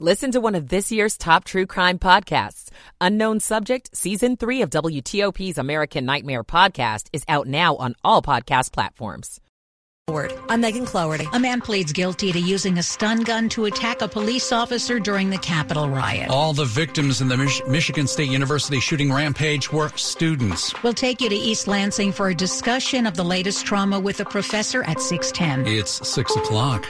Listen to one of this year's top true crime podcasts. Unknown Subject, Season 3 of WTOP's American Nightmare podcast is out now on all podcast platforms. I'm Megan Cloherty. A man pleads guilty to using a stun gun to attack a police officer during the Capitol riot. All the victims in the Mich- Michigan State University shooting rampage were students. We'll take you to East Lansing for a discussion of the latest trauma with a professor at 610. It's 6 o'clock.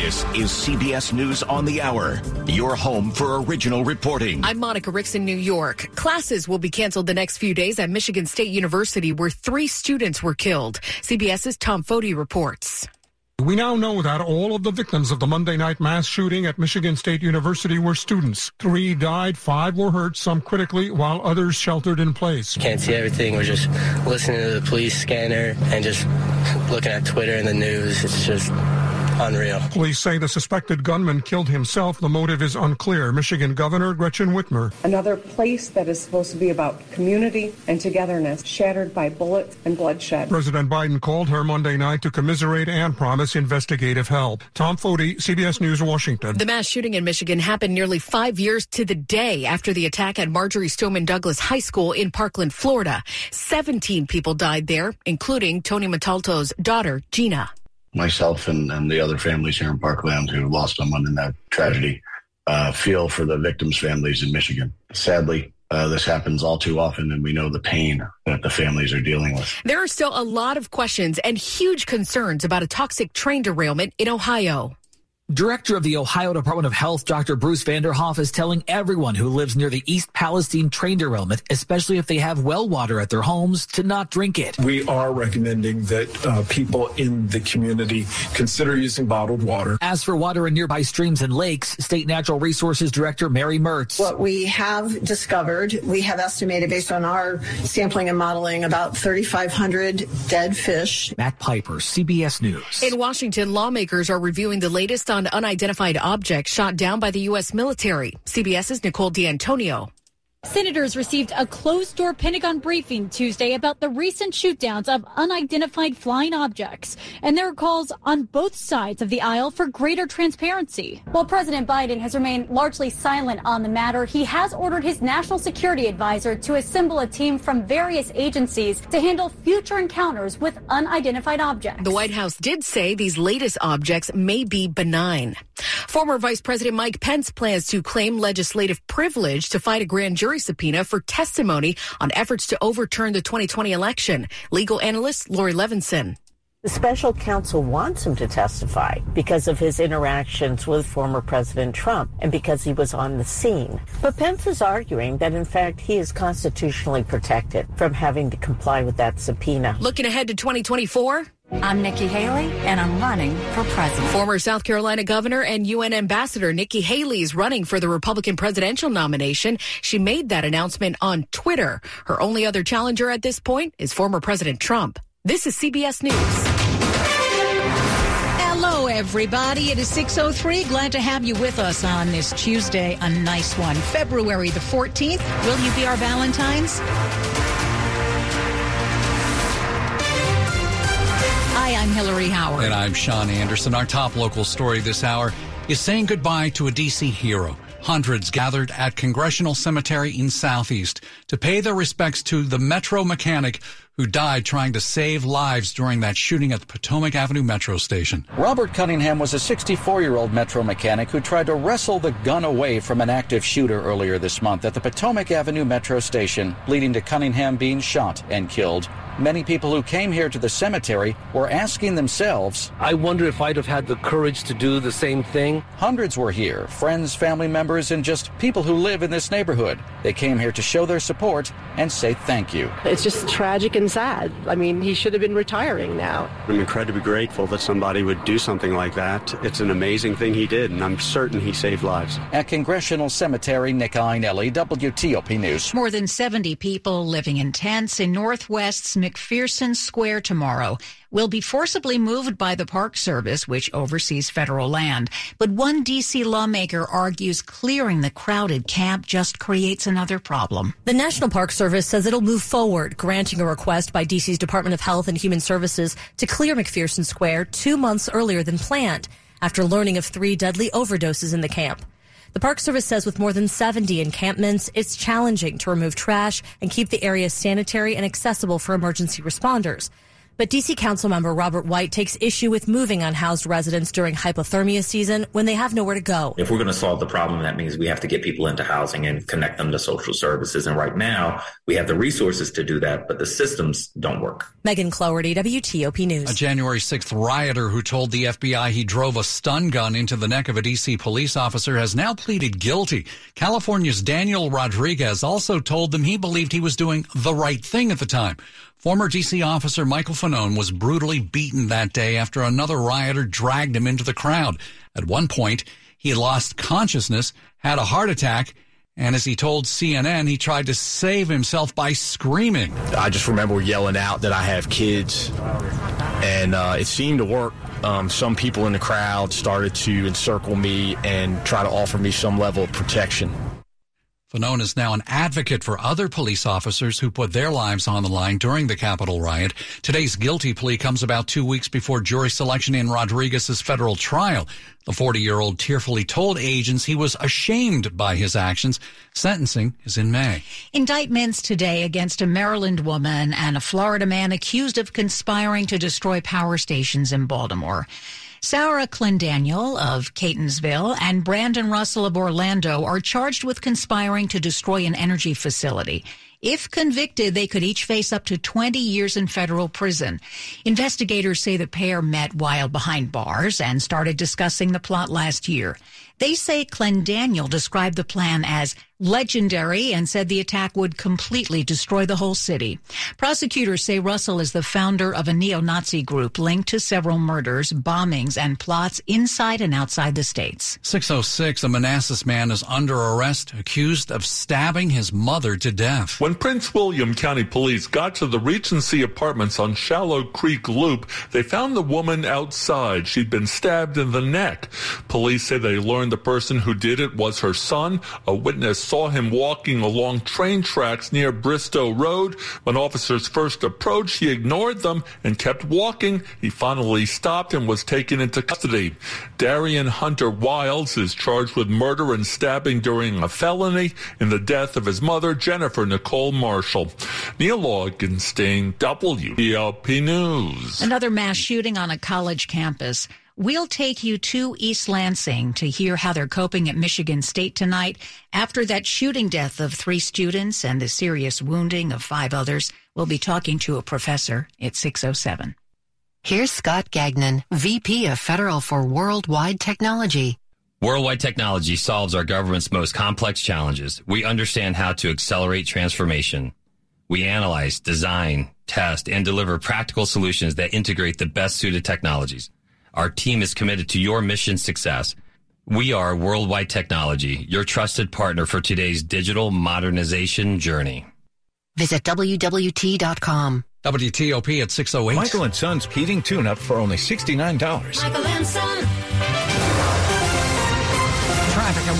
This is CBS News on the Hour, your home for original reporting. I'm Monica Ricks in New York. Classes will be canceled the next few days at Michigan State University, where three students were killed. CBS's Tom Foty reports. We now know that all of the victims of the Monday night mass shooting at Michigan State University were students. Three died, five were hurt, some critically, while others sheltered in place. Can't see everything. We're just listening to the police scanner and just looking at Twitter and the news. It's just unreal. Police say the suspected gunman killed himself. The motive is unclear. Michigan Governor Gretchen Whitmer. Another place that is supposed to be about community and togetherness, shattered by bullets and bloodshed. President Biden called her Monday night to commiserate and promise investigative help. Tom Foty, CBS News, Washington. The mass shooting in Michigan happened nearly five years to the day after the attack at Marjory Stoneman Douglas High School in Parkland, Florida. 17 people died there, including Tony Montalto's daughter, Gina myself and, and the other families here in Parkland who lost someone in that tragedy uh, feel for the victims' families in Michigan. Sadly, uh, this happens all too often, and we know the pain that the families are dealing with. There are still a lot of questions and huge concerns about a toxic train derailment in Ohio. Director of the Ohio Department of Health, Dr. Bruce Vanderhoff, is telling everyone who lives near the East Palestine train derailment, especially if they have well water at their homes, to not drink it. We are recommending that uh, people in the community consider using bottled water. As for water in nearby streams and lakes, State Natural Resources Director Mary Mertz. What we have discovered, we have estimated based on our sampling and modeling about 3,500 dead fish. Matt Piper, CBS News. In Washington, lawmakers are reviewing the latest on unidentified object shot down by the U.S. military. CBS's Nicole D'Antonio. Senators received a closed door Pentagon briefing Tuesday about the recent shootdowns of unidentified flying objects, and there are calls on both sides of the aisle for greater transparency. While President Biden has remained largely silent on the matter, he has ordered his national security advisor to assemble a team from various agencies to handle future encounters with unidentified objects. The White House did say these latest objects may be benign. Former Vice President Mike Pence plans to claim legislative privilege to fight a grand jury subpoena for testimony on efforts to overturn the 2020 election. Legal analyst Laurie Levenson. The special counsel wants him to testify because of his interactions with former President Trump and because he was on the scene. But Pence is arguing that, in fact, he is constitutionally protected from having to comply with that subpoena. Looking ahead to 2024. I'm Nikki Haley, and I'm running for president. Former South Carolina governor and UN ambassador Nikki Haley is running for the Republican presidential nomination. She made that announcement on Twitter. Her only other challenger at this point is former President Trump. This is CBS News. Hello, everybody. It is 6.03. Glad to have you with us on this Tuesday, a nice one. February the 14th. Will you be our Valentine's? Hi, I'm Hillary Howard. And I'm Shawn Anderson. Our top local story this hour is saying goodbye to a D.C. hero. Hundreds gathered at Congressional Cemetery in Southeast to pay their respects to the metro mechanic who died trying to save lives during that shooting at the Potomac Avenue Metro Station. Robert Cunningham was a 64 year old metro mechanic who tried to wrestle the gun away from an active shooter earlier this month at the Potomac Avenue Metro Station, leading to Cunningham being shot and killed. Many people who came here to the cemetery were asking themselves, I wonder if I'd have had the courage to do the same thing. Hundreds were here friends, family members, and just people who live in this neighborhood. They came here to show their support and say thank you. It's just tragic and sad. I mean, he should have been retiring now. I'm incredibly grateful that somebody would do something like that. It's an amazing thing he did, and I'm certain he saved lives. At Congressional Cemetery, Nick Iannelli, WTOP News. More than 70 people living in tents in Northwest's McPherson Square tomorrow will be forcibly moved by the Park Service, which oversees federal land. But one D.C. lawmaker argues clearing the crowded camp just creates another problem. The National Park Service says it'll move forward, granting a request by D.C.'s Department of Health and Human Services to clear McPherson Square two months earlier than planned. after learning of three deadly overdoses in the camp. The Park Service says with more than 70 encampments, it's challenging to remove trash and keep the area sanitary and accessible for emergency responders. But DC Councilmember Robert White takes issue with moving unhoused residents during hypothermia season when they have nowhere to go. If we're going to solve the problem, that means we have to get people into housing and connect them to social services. And right now, we have the resources to do that, but the systems don't work. Megan Cloherty, WTOP News. A January 6th rioter who told the FBI he drove a stun gun into the neck of a DC police officer has now pleaded guilty. California's Daniel Rodriguez also told them he believed he was doing the right thing at the time. Former DC officer Michael Fanone was brutally beaten that day after another rioter dragged him into the crowd. At one point, he lost consciousness, had a heart attack, and as he told CNN, he tried to save himself by screaming. I just remember yelling out that I have kids, and uh, it seemed to work. Um, some people in the crowd started to encircle me and try to offer me some level of protection. Fanone is now an advocate for other police officers who put their lives on the line during the Capitol riot. Today's guilty plea comes about two weeks before jury selection in Rodriguez's federal trial. The 40-year-old tearfully told agents he was ashamed by his actions. Sentencing is in May. Indictments today against a Maryland woman and a Florida man accused of conspiring to destroy power stations in Baltimore. Sarah Clendaniel of Catonsville and Brandon Russell of Orlando are charged with conspiring to destroy an energy facility. If convicted, they could each face up to 20 years in federal prison. Investigators say the pair met while behind bars and started discussing the plot last year. They say Clendaniel described the plan as legendary and said the attack would completely destroy the whole city. Prosecutors say Russell is the founder of a neo-Nazi group linked to several murders, bombings, and plots inside and outside the states. 606, a Manassas man is under arrest accused of stabbing his mother to death. When Prince William County Police got to the Regency Apartments on Shallow Creek Loop, they found the woman outside. She'd been stabbed in the neck. Police say they learned the person who did it was her son. A witness saw him walking along train tracks near Bristow Road. When officers first approached, he ignored them and kept walking. He finally stopped and was taken into custody. Darian Hunter Wilds is charged with murder and stabbing during a felony in the death of his mother, Jennifer Nicole Marshall. Neil Augenstein, WTOP News. Another mass shooting on a college campus. We'll take you to East Lansing to hear how they're coping at Michigan State tonight after that shooting death of three students and the serious wounding of five others. We'll be talking to a professor at 607. Here's Scott Gagnon, VP of Federal for Worldwide Technology. Worldwide technology solves our government's most complex challenges. We understand how to accelerate transformation. We analyze, design, test, and deliver practical solutions that integrate the best suited technologies. Our team is committed to your mission success. We are Worldwide Technology, your trusted partner for today's digital modernization journey. Visit WWT.com. WTOP at 608. Michael and Son's heating tune up for only $69. Michael and Son.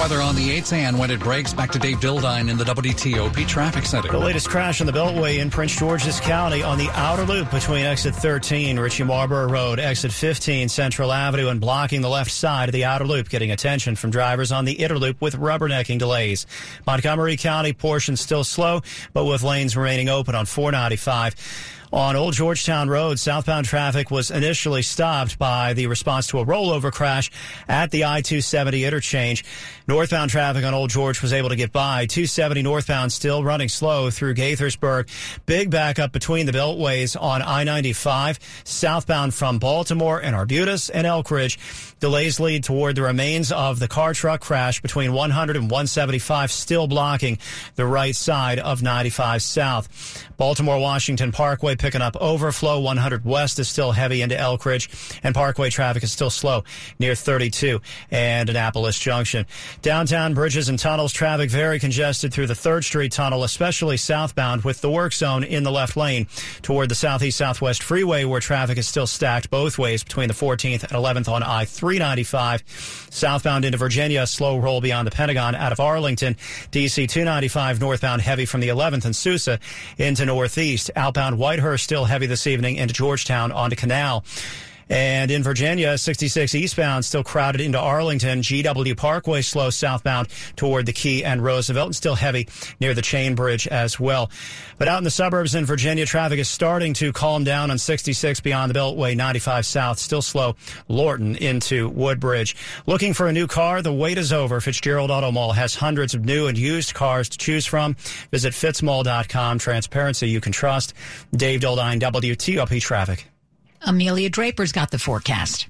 Weather on the 8th and when it breaks. Back to Dave Dildine in the WTOP Traffic Center. The latest crash on the Beltway in Prince George's County on the outer loop between exit 13, Ritchie Marlboro Road, exit 15, Central Avenue, and blocking the left side of the outer loop, getting attention from drivers on the inner loop with rubbernecking delays. Montgomery County portion still slow, but with lanes remaining open on 495. On Old Georgetown Road, southbound traffic was initially stopped by the response to a rollover crash at the I-270 interchange. Northbound traffic on Old George was able to get by. 270 northbound still running slow through Gaithersburg. Big backup between the beltways on I-95, southbound from Baltimore and Arbutus and Elkridge. Delays lead toward the remains of the car truck crash between 100 and 175, still blocking the right side of 95 south. Baltimore Washington Parkway picking up overflow. 100 west is still heavy into Elkridge, and Parkway traffic is still slow near 32 and Annapolis Junction. Downtown bridges and tunnels traffic very congested through the 3rd Street tunnel, especially southbound with the work zone in the left lane toward the southeast southwest freeway where traffic is still stacked both ways between the 14th and 11th on I 395. Southbound into Virginia, slow roll beyond the Pentagon out of Arlington. DC 295 northbound heavy from the 11th and Sousa into northeast. Outbound Whitehurst still heavy this evening into Georgetown onto Canal. And in Virginia, 66 eastbound still crowded into Arlington. GW Parkway slow southbound toward the Key and Roosevelt and still heavy near the Chain Bridge as well. But out in the suburbs in Virginia, traffic is starting to calm down on 66 beyond the Beltway 95 south, still slow Lorton into Woodbridge. Looking for a new car? The wait is over. Fitzgerald Auto Mall has hundreds of new and used cars to choose from. Visit fitzmall.com. Transparency you can trust. Dave Dildine, WTOP Traffic. Amelia Draper's got the forecast.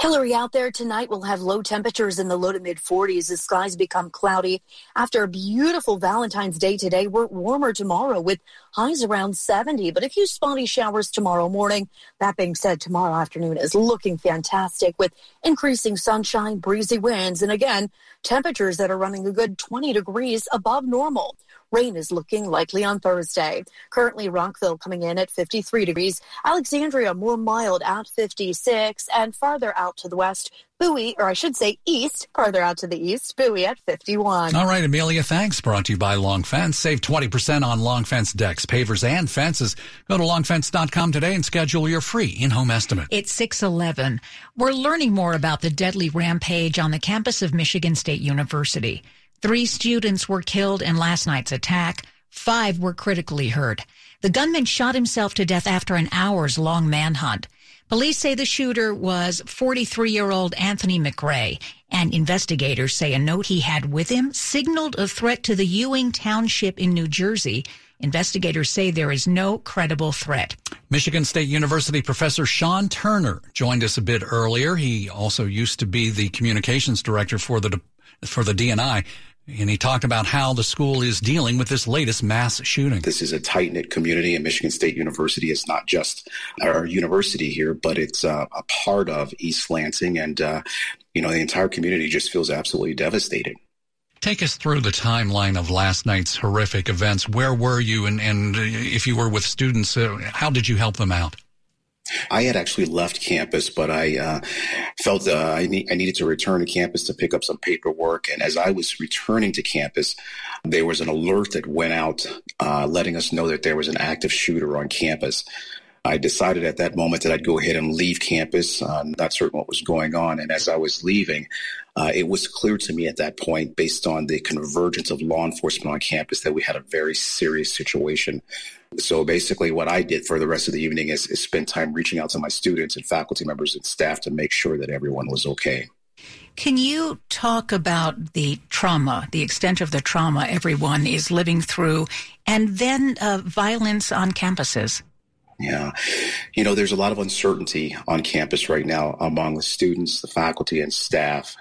Hillary out there tonight will have low temperatures in the low to mid 40s The skies become cloudy. After a beautiful Valentine's Day today, we're warmer tomorrow with highs around 70, but a few spotty showers tomorrow morning. That being said, tomorrow afternoon is looking fantastic with increasing sunshine, breezy winds, and again, temperatures that are running a good 20 degrees above normal. Rain is looking likely on Thursday. Currently, Rockville coming in at 53 degrees. Alexandria more mild at 56 and farther out to the west, Bowie, or I should say east, farther out to the east, Bowie at 51. All right, Amelia, thanks. Brought to you by Long Fence. Save 20% on Long Fence decks, pavers, and fences. Go to longfence.com today and schedule your free in-home estimate. It's 611. We're learning more about the deadly rampage on the campus of Michigan State University. Three students were killed in last night's attack. Five were critically hurt. The gunman shot himself to death after an hours long manhunt. Police say the shooter was 43 year old Anthony McRae, and investigators say a note he had with him signaled a threat to the Ewing Township in New Jersey. Investigators say there is no credible threat. Michigan State University professor Shawn Turner joined us a bit earlier. He also used to be the communications director for the for the DNI. And he talked about how the school is dealing with this latest mass shooting. This is a tight knit community, and Michigan State University is not just our university here, but it's uh, a part of East Lansing. And, uh, you know, the entire community just feels absolutely devastated. Take us through the timeline of last night's horrific events. Where were you? And, and if you were with students, uh, how did you help them out? I had actually left campus, but I uh, felt uh, I, I, needed to return to campus to pick up some paperwork. And as I was returning to campus, there was an alert that went out uh, letting us know that there was an active shooter on campus. I decided at that moment that I'd go ahead and leave campus, uh, not certain what was going on. And as I was leaving, uh, it was clear to me at that point, based on the convergence of law enforcement on campus, that we had a very serious situation. So basically, what I did for the rest of the evening is, is spend time reaching out to my students and faculty members and staff to make sure that everyone was okay. Can you talk about the trauma, the extent of the trauma everyone is living through, and then uh, violence on campuses? Yeah. You know, there's a lot of uncertainty on campus right now among the students, the faculty, and staff.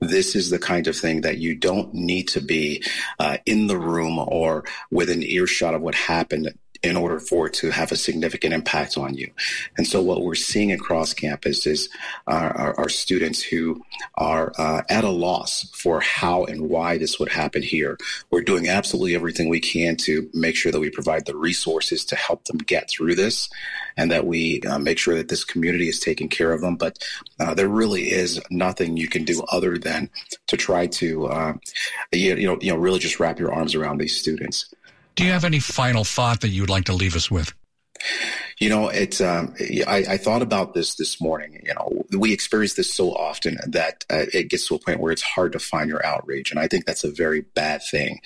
This is the kind of thing that you don't need to be uh, in the room or within earshot of what happened in order for it to have a significant impact on you. And so what we're seeing across campus is our, our, our students who are uh, at a loss for how and why this would happen here. We're doing absolutely everything we can to make sure that we provide the resources to help them get through this and that we uh, make sure that this community is taking care of them. But uh, there really is nothing you can do other than to try to, uh, you, you know, you know, really just wrap your arms around these students. Do you have any final thought that you'd like to leave us with? You know, it's. Um, I, I, thought about this this morning. You know, we experience this so often that uh, it gets to a point where it's hard to find your outrage, and I think that's a very bad thing.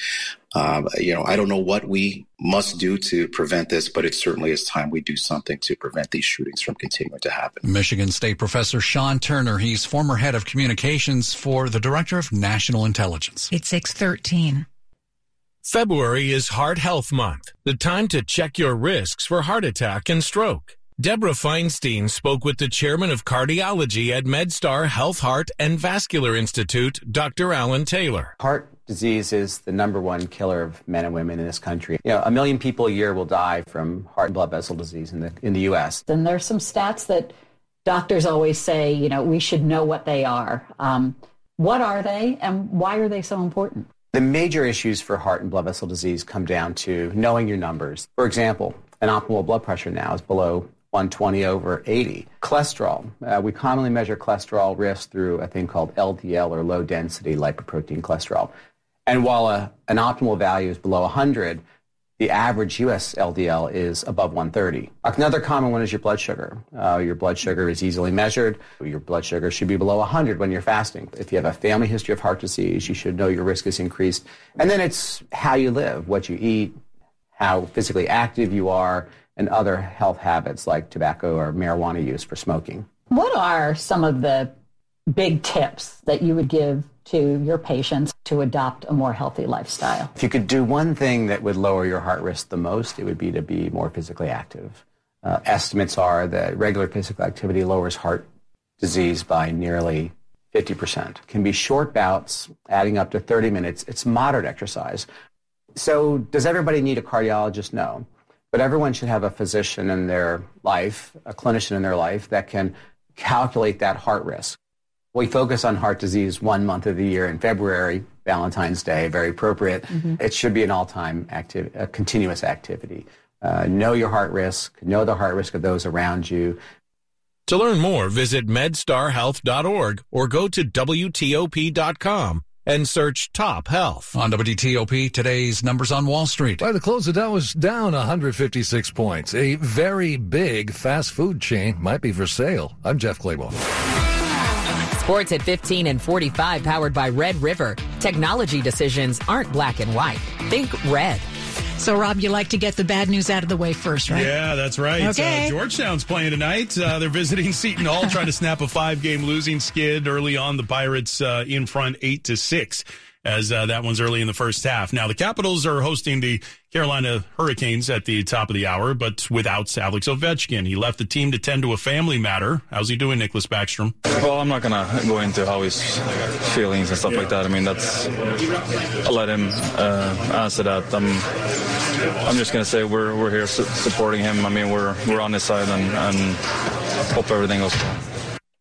Um, you know, I don't know what we must do to prevent this, but it certainly is time we do something to prevent these shootings from continuing to happen. Michigan State professor Shawn Turner, he's former head of communications for the Director of National Intelligence. It's six thirteen. February is Heart Health Month, the time to check your risks for heart attack and stroke. Deborah Feinstein spoke with the chairman of cardiology at MedStar Health Heart and Vascular Institute, Dr. Allen Taylor. Heart disease is the number one killer of men and women in this country. You know, a million people a year will die from heart and blood vessel disease in the in the U.S. Then there's some stats that doctors always say, you know, we should know what they are. Um, what are they, and why are they so important? The major issues for heart and blood vessel disease come down to knowing your numbers. For example, an optimal blood pressure now is below 120 over 80. Cholesterol. Uh, we commonly measure cholesterol risk through a thing called LDL or low density lipoprotein cholesterol. And while a, an optimal value is below 100, the average U.S. LDL is above 130. Another common one is your blood sugar. Uh, your blood sugar is easily measured. Your blood sugar should be below 100 when you're fasting. If you have a family history of heart disease, you should know your risk is increased. And then it's how you live, what you eat, how physically active you are, and other health habits like tobacco or marijuana use for smoking. What are some of the big tips that you would give to your patients to adopt a more healthy lifestyle? If you could do one thing that would lower your heart risk the most, it would be to be more physically active. Uh, estimates are that regular physical activity lowers heart disease by nearly 50%. Can be short bouts, adding up to 30 minutes. It's moderate exercise. So, does everybody need a cardiologist? No. But everyone should have a physician in their life, a clinician in their life that can calculate that heart risk. We focus on heart disease one month of the year in February, Valentine's Day, very appropriate. Mm-hmm. It should be an all-time activity, a continuous activity. Uh, know your heart risk, know the heart risk of those around you. To learn more, visit medstarhealth.org or go to WTOP.com and search Top Health. On WTOP, today's numbers on Wall Street. By the close, the Dow was down 156 points. A very big fast food chain might be for sale. I'm Jeff Clabaugh. Sports at 15 and 45 powered by Red River. Technology decisions aren't black and white. Think red. So, Rob, you like to get the bad news out of the way first, right? Yeah, that's right. Okay. Uh, Georgetown's playing tonight. Uh, they're visiting Seton Hall, trying to snap a five-game losing skid early on. The Pirates uh, in front, eight to six as uh, that one's early in the first half. Now, the Capitals are hosting the Carolina Hurricanes at the top of the hour, but without Alex Ovechkin. He left the team to tend to a family matter. How's he doing, Nicklas Backstrom? Well, I'm not going to go into how his feelings and stuff like that. I mean, that's, I'll let him uh, answer that. I'm, I'm just going to say we're, we're here su- supporting him. I mean, we're, we're on his side and, and hope everything goes well.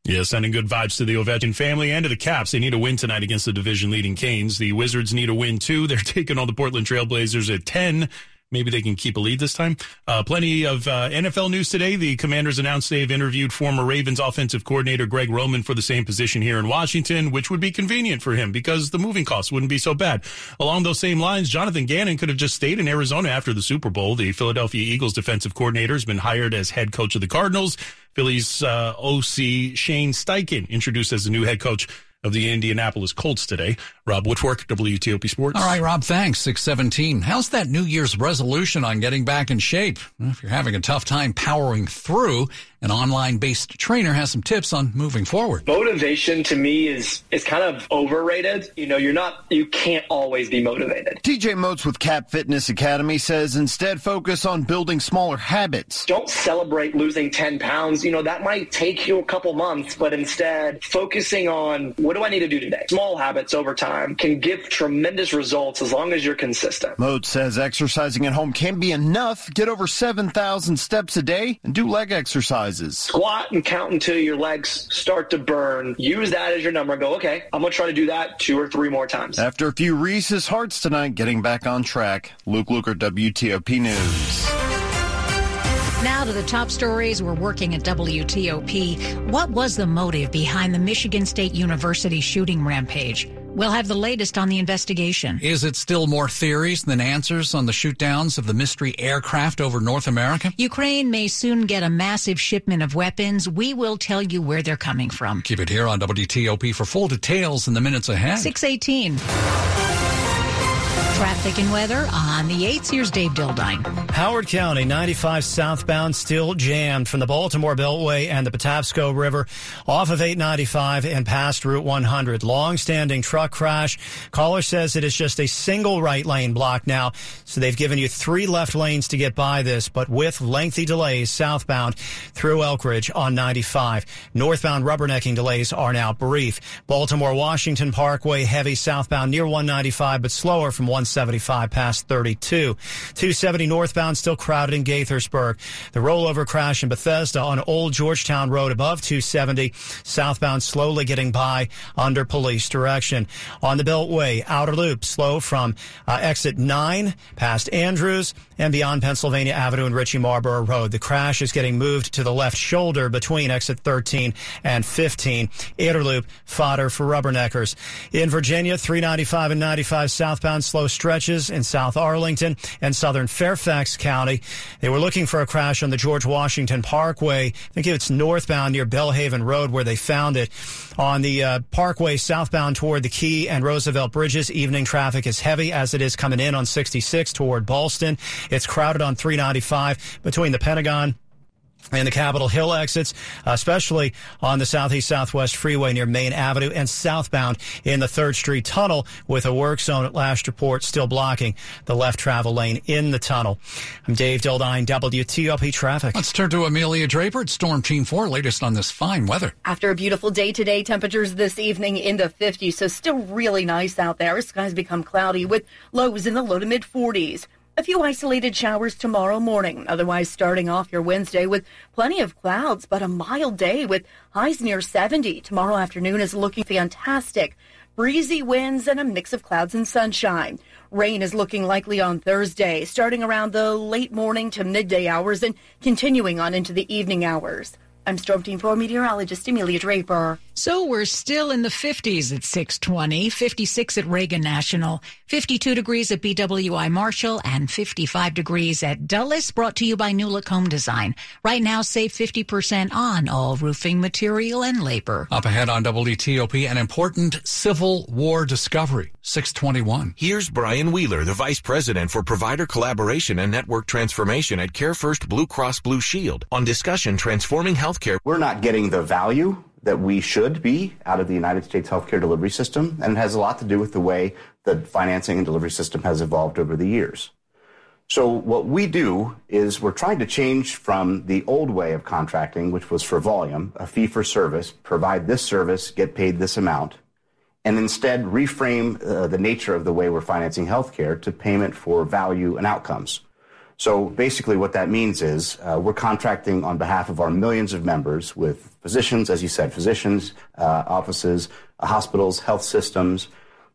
Yeah, sending good vibes to the Ovechkin family and to the Caps. They need a win tonight against the division leading Canes. The Wizards need a win too. They're taking on the Portland Trailblazers at 10. Maybe they can keep a lead this time. Uh, plenty of uh, NFL news today. The Commanders announced they've interviewed former Ravens offensive coordinator Greg Roman for the same position here in Washington, which would be convenient for him because the moving costs wouldn't be so bad. Along those same lines, Jonathan Gannon could have just stayed in Arizona after the Super Bowl. The Philadelphia Eagles defensive coordinator has been hired as head coach of the Cardinals. Phillies uh, OC Shane Steichen introduced as the new head coach of the Indianapolis Colts today. Rob Woodfork, WTOP Sports. All right, Rob, thanks. 617. How's that New Year's resolution on getting back in shape? If you're having a tough time powering through, an online-based trainer has some tips on moving forward. Motivation to me is is kind of overrated. You know, you're not you can't always be motivated. TJ Moats with Cap Fitness Academy says instead focus on building smaller habits. Don't celebrate losing 10 pounds. You know, that might take you a couple months, but instead focusing on what do I need to do today? Small habits over time can give tremendous results as long as you're consistent. Moats says exercising at home can be enough. Get over 7,000 steps a day and do leg exercises. Squat and count until your legs start to burn. Use that as your number. Go, okay, I'm going to try to do that two or three more times. After a few Reese's Hearts tonight, getting back on track. Luke Lukert, WTOP News. Now to the top stories we're working at WTOP. What was the motive behind the Michigan State University shooting rampage? We'll have the latest on the investigation. Is it still more theories than answers on the shootdowns of the mystery aircraft over North America? Ukraine may soon get a massive shipment of weapons. We will tell you where they're coming from. Keep it here on WTOP for full details in the minutes ahead. 618. Traffic and weather on the 8th. Here's Dave Dildine. Howard County, 95 southbound, still jammed from the Baltimore Beltway and the Patapsco River off of 895 and past Route 100. Long-standing truck crash. Caller says it is just a single right lane block now, so they've given you three left lanes to get by this, but with lengthy delays southbound through Elkridge on 95. Northbound rubbernecking delays are now brief. Baltimore Washington Parkway, heavy southbound near 195, but slower from 175 past 32. 270 northbound still crowded in Gaithersburg. The rollover crash in Bethesda on Old Georgetown Road above 270. Southbound slowly getting by under police direction. On the Beltway, outer loop slow from uh, exit 9 past Andrews and beyond Pennsylvania Avenue and Ritchie Marlboro Road. The crash is getting moved to the left shoulder between exit 13 and 15. Inner loop fodder for rubberneckers. In Virginia, 395 and 95 southbound slow stretches in South Arlington and southern Fairfax County. They were looking for a crash on the George Washington Parkway. I think it's northbound near Belle Haven Road where they found it. On the uh, Parkway southbound toward the Key and Roosevelt Bridges, evening traffic is heavy as it is coming in on 66 toward Ballston. It's crowded on 395 between the Pentagon and the Capitol Hill exits, especially on the Southeast Southwest Freeway near Main Avenue and southbound in the 3rd Street Tunnel with a work zone at last report still blocking the left travel lane in the tunnel. I'm Dave Dildine, WTOP Traffic. Let's turn to Amelia Draper at Storm Team 4, latest on this fine weather. After a beautiful day today, temperatures this evening in the 50s, so still really nice out there. Skies become cloudy with lows in the low to mid 40s. A few isolated showers tomorrow morning. Otherwise, starting off your Wednesday with plenty of clouds, but a mild day with highs near 70. Tomorrow afternoon is looking fantastic. Breezy winds and a mix of clouds and sunshine. Rain is looking likely on Thursday, starting around the late morning to midday hours and continuing on into the evening hours. I'm Storm Team 4 meteorologist Amelia Draper. So we're still in the 50s at 620, 56 at Reagan National, 52 degrees at BWI Marshall, and 55 degrees at Dulles, brought to you by New Look Home Design. Right now, save 50% on all roofing material and labor. Up ahead on WTOP, an important Civil War discovery, 621. Here's Brian Wheeler, the Vice President for Provider Collaboration and Network Transformation at CareFirst Blue Cross Blue Shield on discussion transforming healthcare. We're not getting the value that we should be out of the United States healthcare delivery system, and it has a lot to do with the way the financing and delivery system has evolved over the years. So what we do is we're trying to change from the old way of contracting, which was for volume, a fee for service, provide this service, get paid this amount, and instead reframe uh, the nature of the way we're financing healthcare to payment for value and outcomes. So basically, what that means is uh, we're contracting on behalf of our millions of members with physicians, as you said, physicians, uh, offices, uh, hospitals, health systems,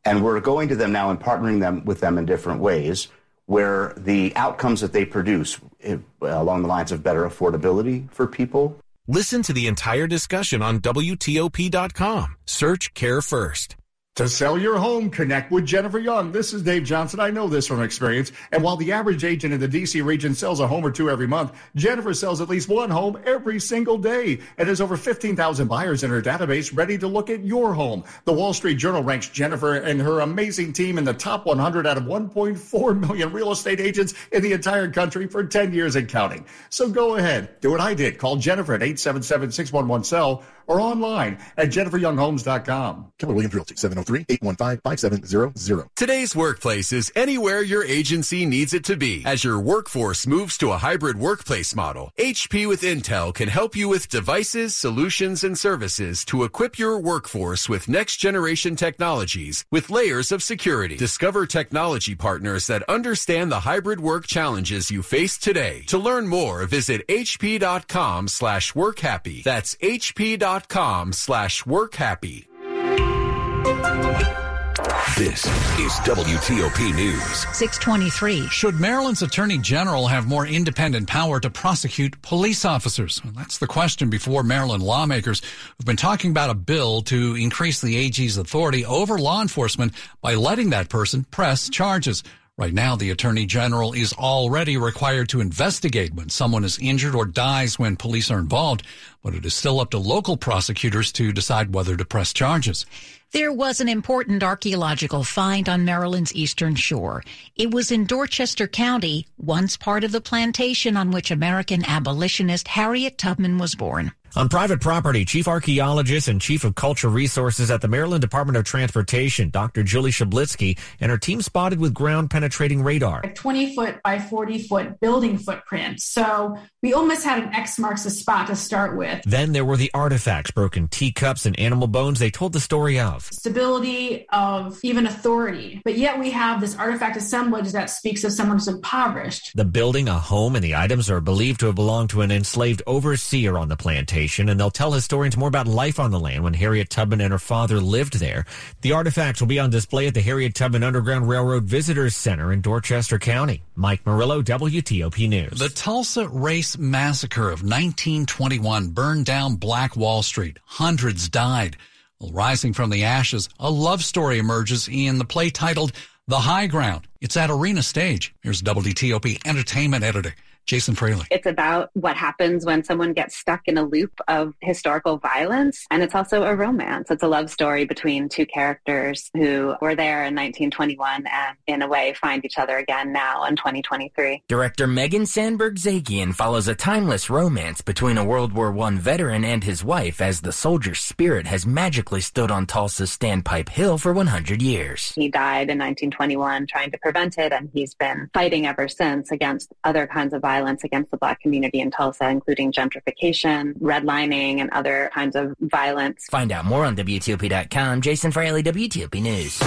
and we're going to them now and partnering them with them in different ways where the outcomes that they produce uh, along the lines of better affordability for people. Listen to the entire discussion on WTOP.com. Search Care First. To sell your home, connect with Jennifer Young. This is Dave Johnson. I know this from experience. And while the average agent in the DC region sells a home or two every month, Jennifer sells at least one home every single day and has over 15,000 buyers in her database ready to look at your home. The Wall Street Journal ranks Jennifer and her amazing team in the top 100 out of 1.4 million real estate agents in the entire country for 10 years and counting. So go ahead, do what I did. Call Jennifer at 877-611-SELL or online at jenniferyounghomes.com. Keller Williams Realty, 703-815-5700. Today's workplace is anywhere your agency needs it to be. As your workforce moves to a hybrid workplace model, HP with Intel can help you with devices, solutions, and services to equip your workforce with next generation technologies with layers of security. Discover technology partners that understand the hybrid work challenges you face today. To learn more, visit hp.com slash workhappy. That's hp.com com slash work happy. This is WTOP News. 623. Should Maryland's Attorney General have more independent power to prosecute police officers? Well, that's the question before Maryland lawmakers who've been talking about a bill to increase the AG's authority over law enforcement by letting that person press charges. Right now, the Attorney General is already required to investigate when someone is injured or dies when police are involved, but it is still up to local prosecutors to decide whether to press charges. There was an important archaeological find on Maryland's eastern shore. It was in Dorchester County, once part of the plantation on which American abolitionist Harriet Tubman was born. On private property, Chief Archaeologist and Chief of Culture Resources at the Maryland Department of Transportation, Dr. Julie Schablitsky, and her team spotted with ground penetrating radar. A 20 foot by 40 foot building footprint. So we almost had an X marks the spot to start with. Then there were the artifacts, broken teacups and animal bones they told the story of. Stability of even authority. But yet we have this artifact assemblage that speaks of someone who's impoverished. The building, a home, and the items are believed to have belonged to an enslaved overseer on the plantation and they'll tell historians more about life on the land when Harriet Tubman and her father lived there. The artifacts will be on display at the Harriet Tubman Underground Railroad Visitors Center in Dorchester County. Mike Murillo, WTOP News. The Tulsa Race Massacre of 1921 burned down Black Wall Street. Hundreds died. Well, rising from the ashes, a love story emerges in the play titled The High Ground. It's at Arena Stage. Here's WTOP entertainment editor Jason Fraley. It's about what happens when someone gets stuck in a loop of historical violence. And it's also a romance. It's a love story between two characters who were there in 1921 and, in a way, find each other again now in 2023. Director Megan Sandberg Zakian follows a timeless romance between a World War I veteran and his wife as the soldier's spirit has magically stood on Tulsa's Standpipe Hill for 100 years. He died in 1921 trying to prevent it, and he's been fighting ever since against other kinds of violence violence against the Black community in Tulsa, including gentrification, redlining, and other kinds of violence. Find out more on WTOP.com. Jason Fraley, WTOP News.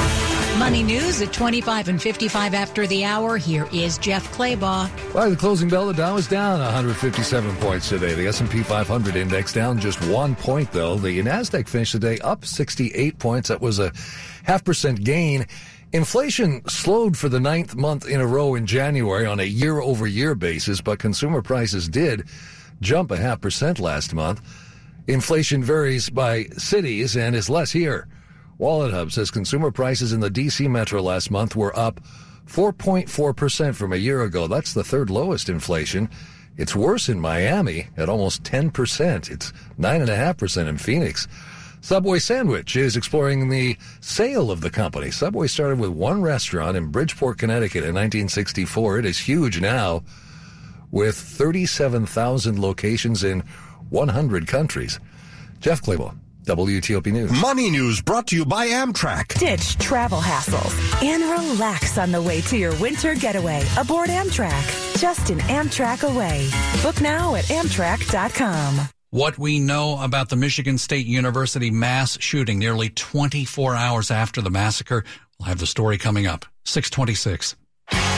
Money news at 25 and 55 after the hour. Here is Jeff Clabaugh. By the closing bell, the Dow is down 157 points today. The S&P 500 index down just one point, though. The Nasdaq finished the day up 68 points. That was a half percent gain. Inflation slowed for the ninth month in a row in January on a year over year basis, but consumer prices did jump a half percent last month. Inflation varies by cities and is less here. Wallet Hub says consumer prices in the DC metro last month were up 4.4% from a year ago. That's the third lowest inflation. It's worse in Miami at almost 10%. It's 9.5% in Phoenix. Subway Sandwich is exploring the sale of the company. Subway started with one restaurant in Bridgeport, Connecticut in 1964. It is huge now with 37,000 locations in 100 countries. Jeff Clabaugh. WTOP News. Money News brought to you by Amtrak. Ditch travel hassles and relax on the way to your winter getaway aboard Amtrak. Just an Amtrak away. Book now at Amtrak.com. What we know about the Michigan State University mass shooting nearly 24 hours after the massacre. We'll have the story coming up. 626.